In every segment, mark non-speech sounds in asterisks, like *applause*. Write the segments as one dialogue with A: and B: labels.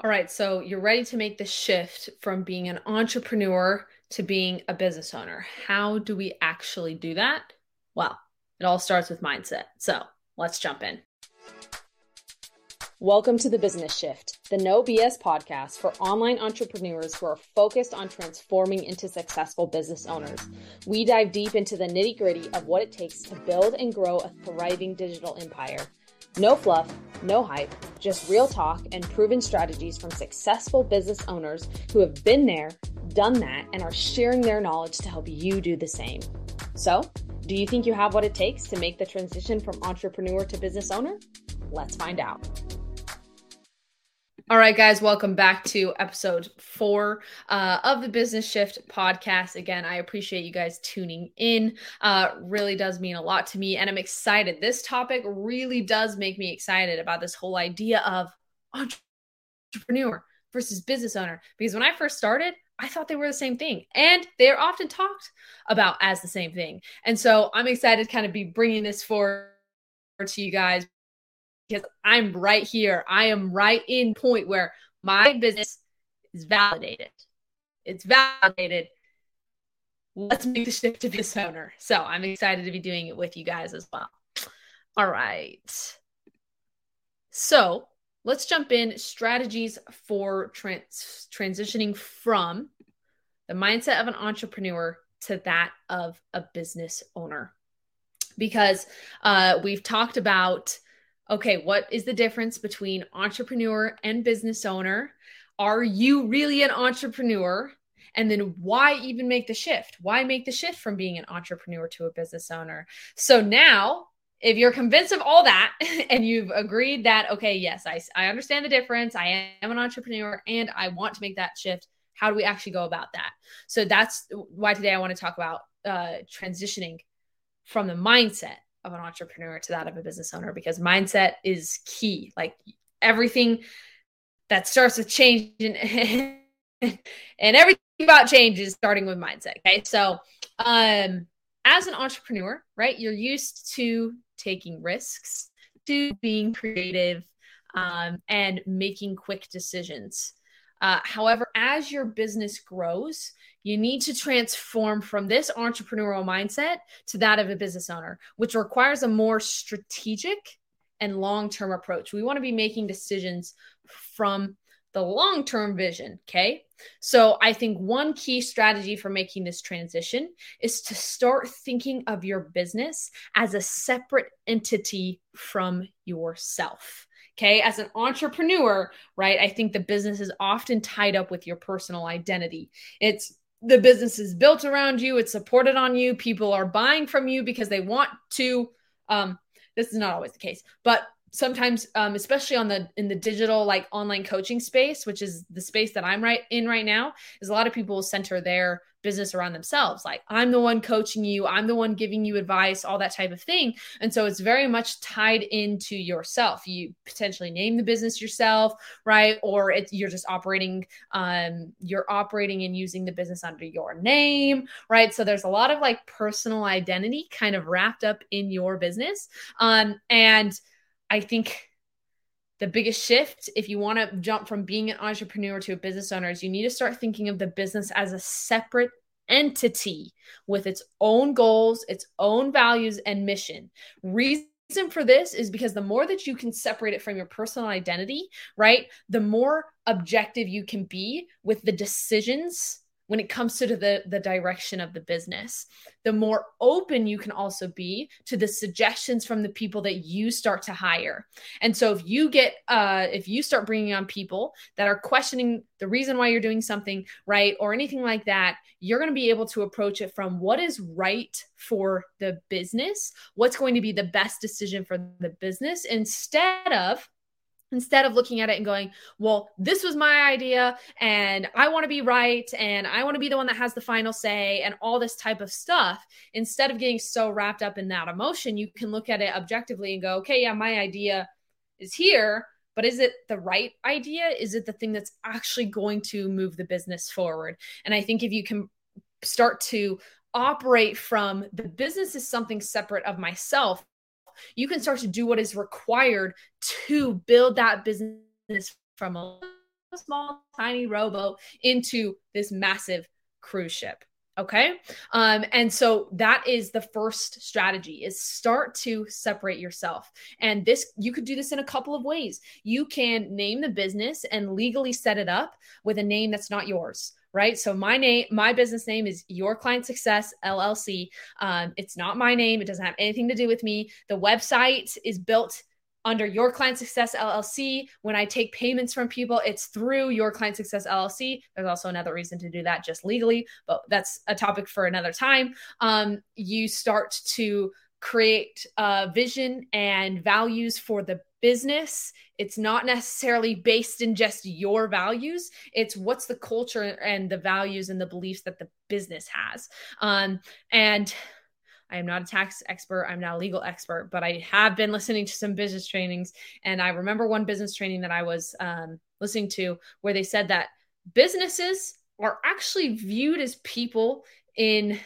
A: All right, so you're ready to make the shift from being an entrepreneur to being a business owner. How do we actually do that? Well, it all starts with mindset. So let's jump in. Welcome to the Business Shift, the no BS podcast for online entrepreneurs who are focused on transforming into successful business owners. We dive deep into the nitty gritty of what it takes to build and grow a thriving digital empire. No fluff, no hype, just real talk and proven strategies from successful business owners who have been there, done that, and are sharing their knowledge to help you do the same. So, do you think you have what it takes to make the transition from entrepreneur to business owner? Let's find out. All right, guys, welcome back to episode four uh, of the Business Shift podcast. Again, I appreciate you guys tuning in. Uh, really does mean a lot to me, and I'm excited. This topic really does make me excited about this whole idea of entrepreneur versus business owner. Because when I first started, I thought they were the same thing, and they're often talked about as the same thing. And so I'm excited to kind of be bringing this forward to you guys because I'm right here. I am right in point where my business is validated. It's validated. Let's make the shift to business owner. So I'm excited to be doing it with you guys as well. All right. So let's jump in strategies for trans- transitioning from the mindset of an entrepreneur to that of a business owner. Because uh, we've talked about okay, what is the difference between entrepreneur and business owner? Are you really an entrepreneur? And then why even make the shift? Why make the shift from being an entrepreneur to a business owner? So now, if you're convinced of all that *laughs* and you've agreed that, okay, yes, I, I understand the difference, I am an entrepreneur and I want to make that shift, how do we actually go about that? So that's why today I want to talk about uh, transitioning from the mindset of an entrepreneur to that of a business owner because mindset is key. Like everything that starts with change *laughs* and, and everything about change is starting with mindset. Okay. So, um, as an entrepreneur, right, you're used to taking risks, to being creative, um, and making quick decisions. Uh, however, as your business grows, you need to transform from this entrepreneurial mindset to that of a business owner, which requires a more strategic and long term approach. We want to be making decisions from the long term vision. Okay. So I think one key strategy for making this transition is to start thinking of your business as a separate entity from yourself. Okay. As an entrepreneur, right, I think the business is often tied up with your personal identity. It's the business is built around you, it's supported on you, people are buying from you because they want to. Um, this is not always the case, but sometimes um, especially on the in the digital like online coaching space which is the space that i'm right in right now is a lot of people center their business around themselves. Like i'm the one coaching you. I'm the one giving you advice all that type of thing. And so it's very much tied into yourself. You potentially name the business yourself right? Or you're just operating um you're operating and using the business under your name right? So there's a lot of like personal identity kind of wrapped up in your business. Um and I think the biggest shift if you want to jump from being an entrepreneur to a business owner is you need to start thinking of the business as a separate entity with its own goals, its own values and mission. Reason for this is because the more that you can separate it from your personal identity, right? The more objective you can be with the decisions when it comes to the, the direction of the business, the more open you can also be to the suggestions from the people that you start to hire. And so if you get, uh, if you start bringing on people that are questioning the reason why you're doing something right or anything like that, you're going to be able to approach it from what is right for the business, what's going to be the best decision for the business instead of instead of looking at it and going, well, this was my idea and I want to be right and I want to be the one that has the final say and all this type of stuff, instead of getting so wrapped up in that emotion, you can look at it objectively and go, okay, yeah, my idea is here. But is it the right idea? Is it the thing that's actually going to move the business forward? And I think if you can start to operate from the business is something separate of myself you can start to do what is required to build that business from a small, tiny rowboat into this massive cruise ship. Okay. Um, and so that is the first strategy is start to separate yourself. And this, you could do this in a couple of ways. You can name the business and legally set it up with a name that's not yours right? So my name, my business name is Your Client Success LLC. Um, it's not my name. It doesn't have anything to do with me. The website is built under Your Client Success LLC. When I take payments from people, it's through Your Client Success LLC. There's also another reason to do that just legally, but that's a topic for another time. Um, you start to create a vision and values for the business. It's not necessarily based in just your values. It's what's the culture and the values and the beliefs that the business has. Um, and I am not a tax expert. I'm not a legal expert, but I have been listening to some business trainings. And I remember one business training that I was um, listening to where they said that businesses are actually viewed as people in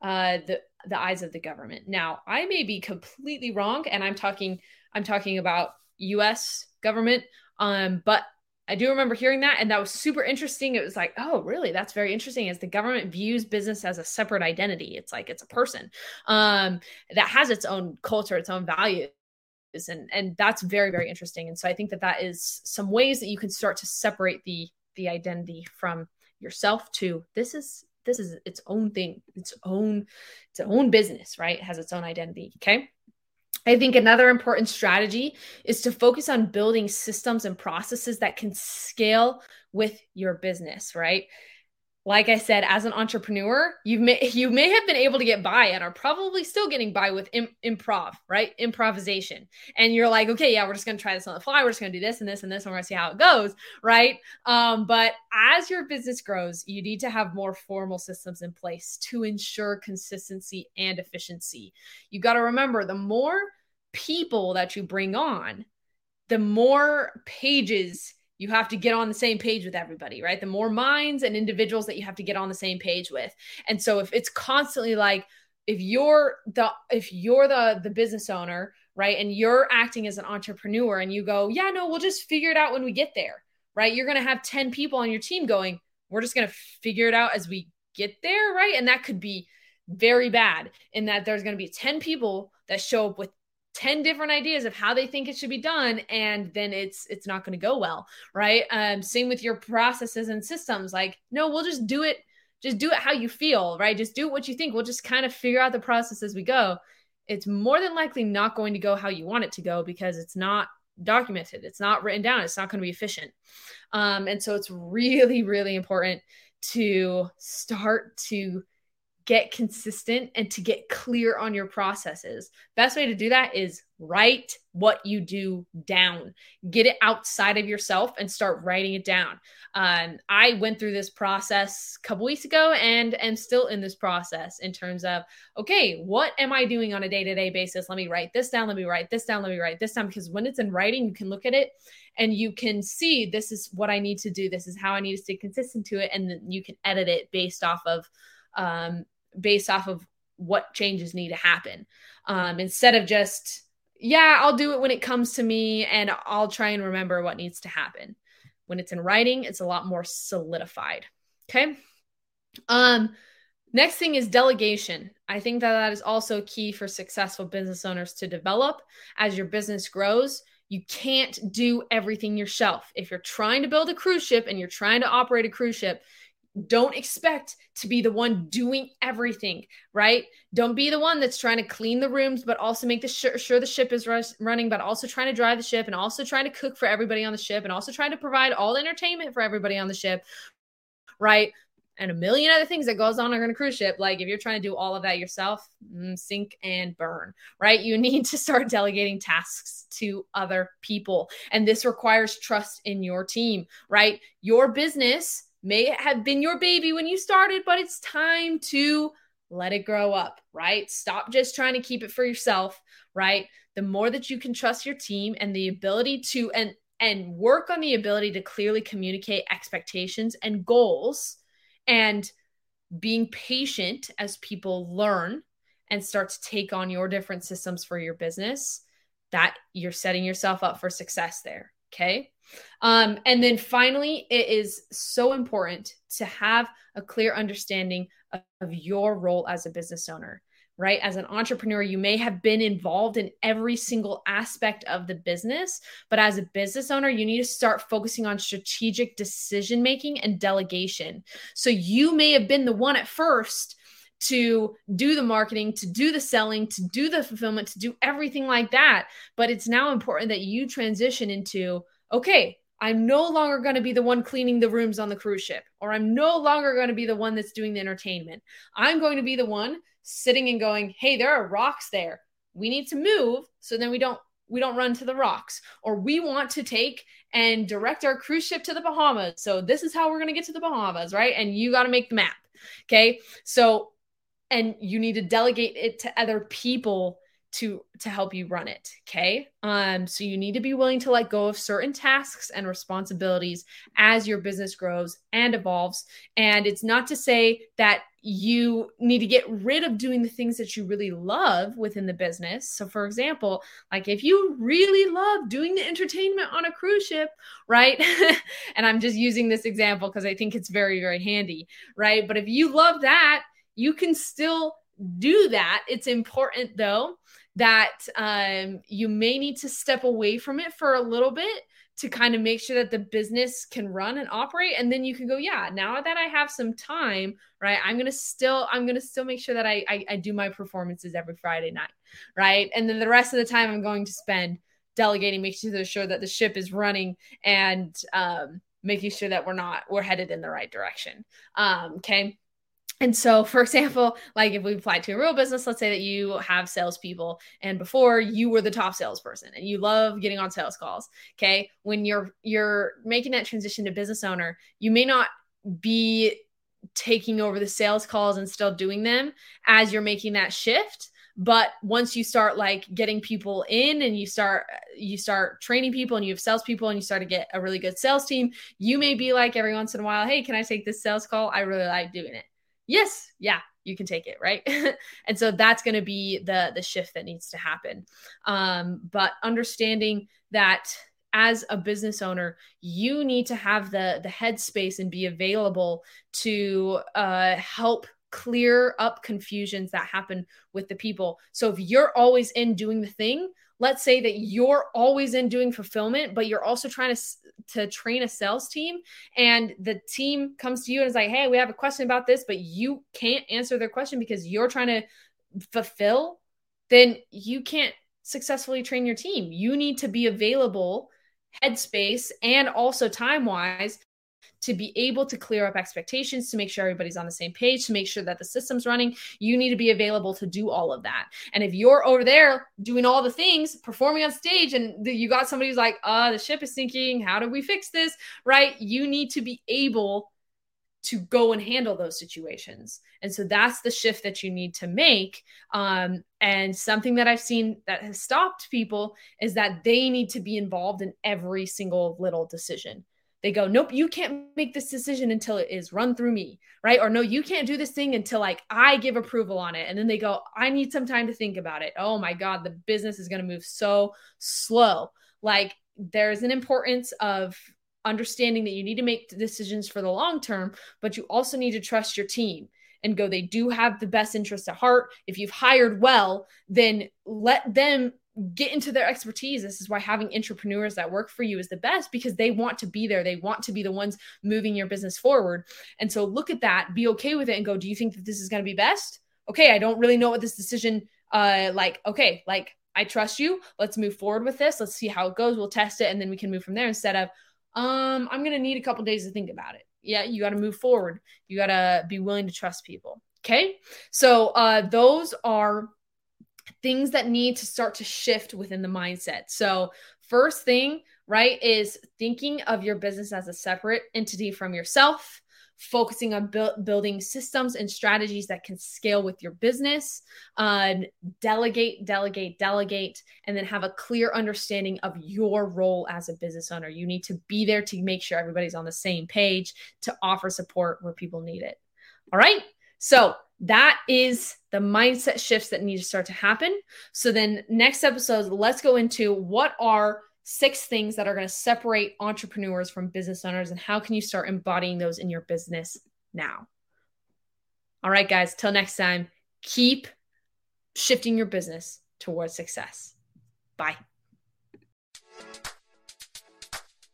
A: uh, the the eyes of the government. Now, I may be completely wrong, and I'm talking I'm talking about U.S. government, um, but I do remember hearing that, and that was super interesting. It was like, oh, really? That's very interesting. As the government views business as a separate identity, it's like it's a person um, that has its own culture, its own values, and and that's very very interesting. And so I think that that is some ways that you can start to separate the the identity from yourself to this is this is its own thing, its own its own business, right? It has its own identity. Okay. I think another important strategy is to focus on building systems and processes that can scale with your business, right? Like I said, as an entrepreneur, you may *laughs* you may have been able to get by and are probably still getting by with Im- improv, right? Improvisation. And you're like, okay, yeah, we're just to try this on the fly. We're just to do this and this and this and we're to see how it goes, right? Um, but as your business grows, you need to have more formal systems in place to ensure consistency and efficiency. You got to remember the more people that you bring on, the more pages you have to get on the same page with everybody, right? The more minds and individuals that you have to get on the same page with. And so if it's constantly like if you're the if you're the the business owner, right? And you're acting as an entrepreneur and you go, "Yeah, no, we'll just figure it out when we get there." Right? You're going to have 10 people on your team going, "We're just going to figure it out as we get there," right? And that could be very bad in that there's going to be 10 people that show up with 10 different ideas of how they think it should be done and then it's it's not going to go well right? Um same with your processes and systems like no we'll just do it just do it how you feel right? Just do what you think. We'll just kind of figure out the process as we go. It's more than likely not going to go how you want it to go because it's not documented it's not written down it's not going to be efficient. Um and so it's really really important to start to get consistent and to get clear on your processes. Best way to do that is write what you do down. Get it outside of yourself and start writing it down. Um, I went through this process a couple weeks ago and am still in this process in terms of okay, what am I doing on a day to day basis? Let me write this down. Let me write this down. Let me write this down because when it's in writing, you can look at it and you can see this is what I need to do. This is how I need to stay consistent to it, and then you can edit it based off of um, based off of what changes need to happen. Um, instead of just yeah i'll do it when it comes to me and i'll try and remember what needs to happen. When it's in writing it's a lot more solidified. Okay. Um next thing is delegation. I think that that is also key for successful business owners to develop. As your business grows you can't do everything yourself. If you're trying to build a cruise ship and you're trying to operate a cruise ship don't expect to be the one doing everything, right? Don't be the one that's trying to clean the rooms, but also make the sh- sure the ship is running, but also trying to drive the ship and also trying to cook for everybody on the ship and also trying to provide all the entertainment for everybody on the ship, right? And a million other things that goes on on a cruise ship. Like if you're trying to do all of that yourself, mm, sink and burn, right? You *laughs* need to start delegating tasks to other people. And this requires trust in your team, right? Your business may have been your baby when you started, but it's time to let it grow up, right? Stop just trying to keep it for yourself, right? The more that you can trust your team and the ability to and and work on the ability to clearly communicate expectations and goals and being patient as people learn and start to take on your different systems for your business that you're setting yourself up for success there okay Um, and then finally, it is so important to have a clear understanding of, of your role as a business owner right? As an entrepreneur, you may have been involved in every single aspect of the business, but as a business owner, you need to start focusing on strategic decision making and delegation. So you may have been the one at first to do the marketing, to do the selling, to do the fulfillment, to do everything like that. But it's now important that you transition into okay, I'm no longer going to be the one cleaning the rooms on the cruise ship, or I'm no longer going to be the one that's doing the entertainment. I'm going to be the one sitting and going, "Hey, there are rocks there. We need to move so then we don't we don't run to the rocks." Or we want to take and direct our cruise ship to the Bahamas. So this is how we're going to get to the Bahamas, right? And you got to make the map. Okay? So and you need to delegate it to other people to to help you run it okay? Um so you need to be willing to let go of certain tasks and responsibilities as your business grows and evolves. And it's not to say that you need to get rid of doing the things that you really love within the business. So for example like if you really love doing the entertainment on a cruise ship right? *laughs* And i'm just using this example because i think it's very very handy right? But if you love that you can still do that. It's important though that um, you may need to step away from it for a little bit to kind of make sure that the business can run and operate. And then you can go yeah now that i have some time right i'm gonna still i'm gonna still make sure that I, I, I do my performances every friday night right? And then the rest of the time i'm going to spend delegating making sure that the ship is running and um, making sure that we're not we're headed in the right direction. Um, okay and so, *laughs* for example, like if we apply to a real business, let's say that you have salespeople, and before you were the top salesperson, and you love getting on sales calls. Okay, when you're you're making that transition to business owner, you may not be taking over the sales calls and still doing them as you're making that shift but once you start like getting people in and you start you start training people and you have salespeople and you start to get a really good sales team you may be like every once in a while hey can i take this sales call i really like doing it yes, yeah, you can take it, right? *laughs* and so that's going to be the the shift that needs to happen. Um, but understanding that as a business owner, you need to have the the headspace and be available to uh, help clear up confusions that happen with the people. So if you're always in doing the thing, let's say that you're always in doing fulfillment, but you're also trying to to train a sales team and the team comes to you and is like, "Hey, we have a question about this," but you can't answer their question because you're trying to fulfill, then you can't successfully train your team. You need to be available headspace and also time-wise to be able to clear up expectations, to make sure everybody's on the same page, to make sure that the system's running, you need to be available to do all of that. And if you're over there doing all the things, performing on stage, and you got somebody who's like, uh, the ship is sinking, how do we fix this? Right? You need to be able to go and handle those situations. And so that's the shift that you need to make. Um, and something that I've seen that has stopped people is that they need to be involved in every single little decision they go nope you can't make this decision until it is run through me right? Or no you can't do this thing until like i give approval on it. And then they go i need some time to think about it. Oh my god the business is going to move so slow. Like there's an importance of understanding that you need to make decisions for the long term but you also need to trust your team and go they do have the best interest at heart. If you've hired well then let them get into their expertise. This is why having entrepreneurs that work for you is the best because they want to be there. They want to be the ones moving your business forward. And so look at that, be okay with it and go, do you think that this is going to be best? Okay, I don't really know what this decision uh like okay, like I trust you. Let's move forward with this. Let's see how it goes. We'll test it and then we can move from there instead of um I'm going to need a couple days to think about it. Yeah, you got to move forward. You got to be willing to trust people. Okay? So uh those are things that need to start to shift within the mindset. So, first thing, right, is thinking of your business as a separate entity from yourself, focusing on bu- building systems and strategies that can scale with your business, um, delegate, delegate, delegate, and then have a clear understanding of your role as a business owner. You need to be there to make sure everybody's on the same page to offer support where people need it. All right. So, that is the mindset shifts that need to start to happen. So then next episode, let's go into what are six things that are going to separate entrepreneurs from business owners and how can you start embodying those in your business now. All right, guys, till next time, keep shifting your business towards success. Bye.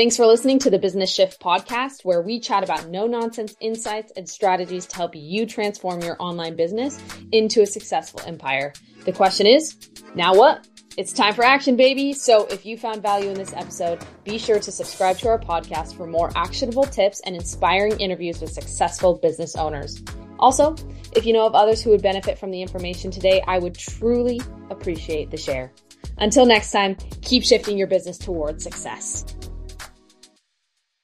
A: Thanks for listening to the Business Shift podcast, where we chat about no nonsense insights and strategies to help you transform your online business into a successful empire. The question is now what? It's time for action, baby. So if you found value in this episode, be sure to subscribe to our podcast for more actionable tips and inspiring interviews with successful business owners. Also, if you know of others who would benefit from the information today, I would truly appreciate the share. Until next time, keep shifting your business towards success.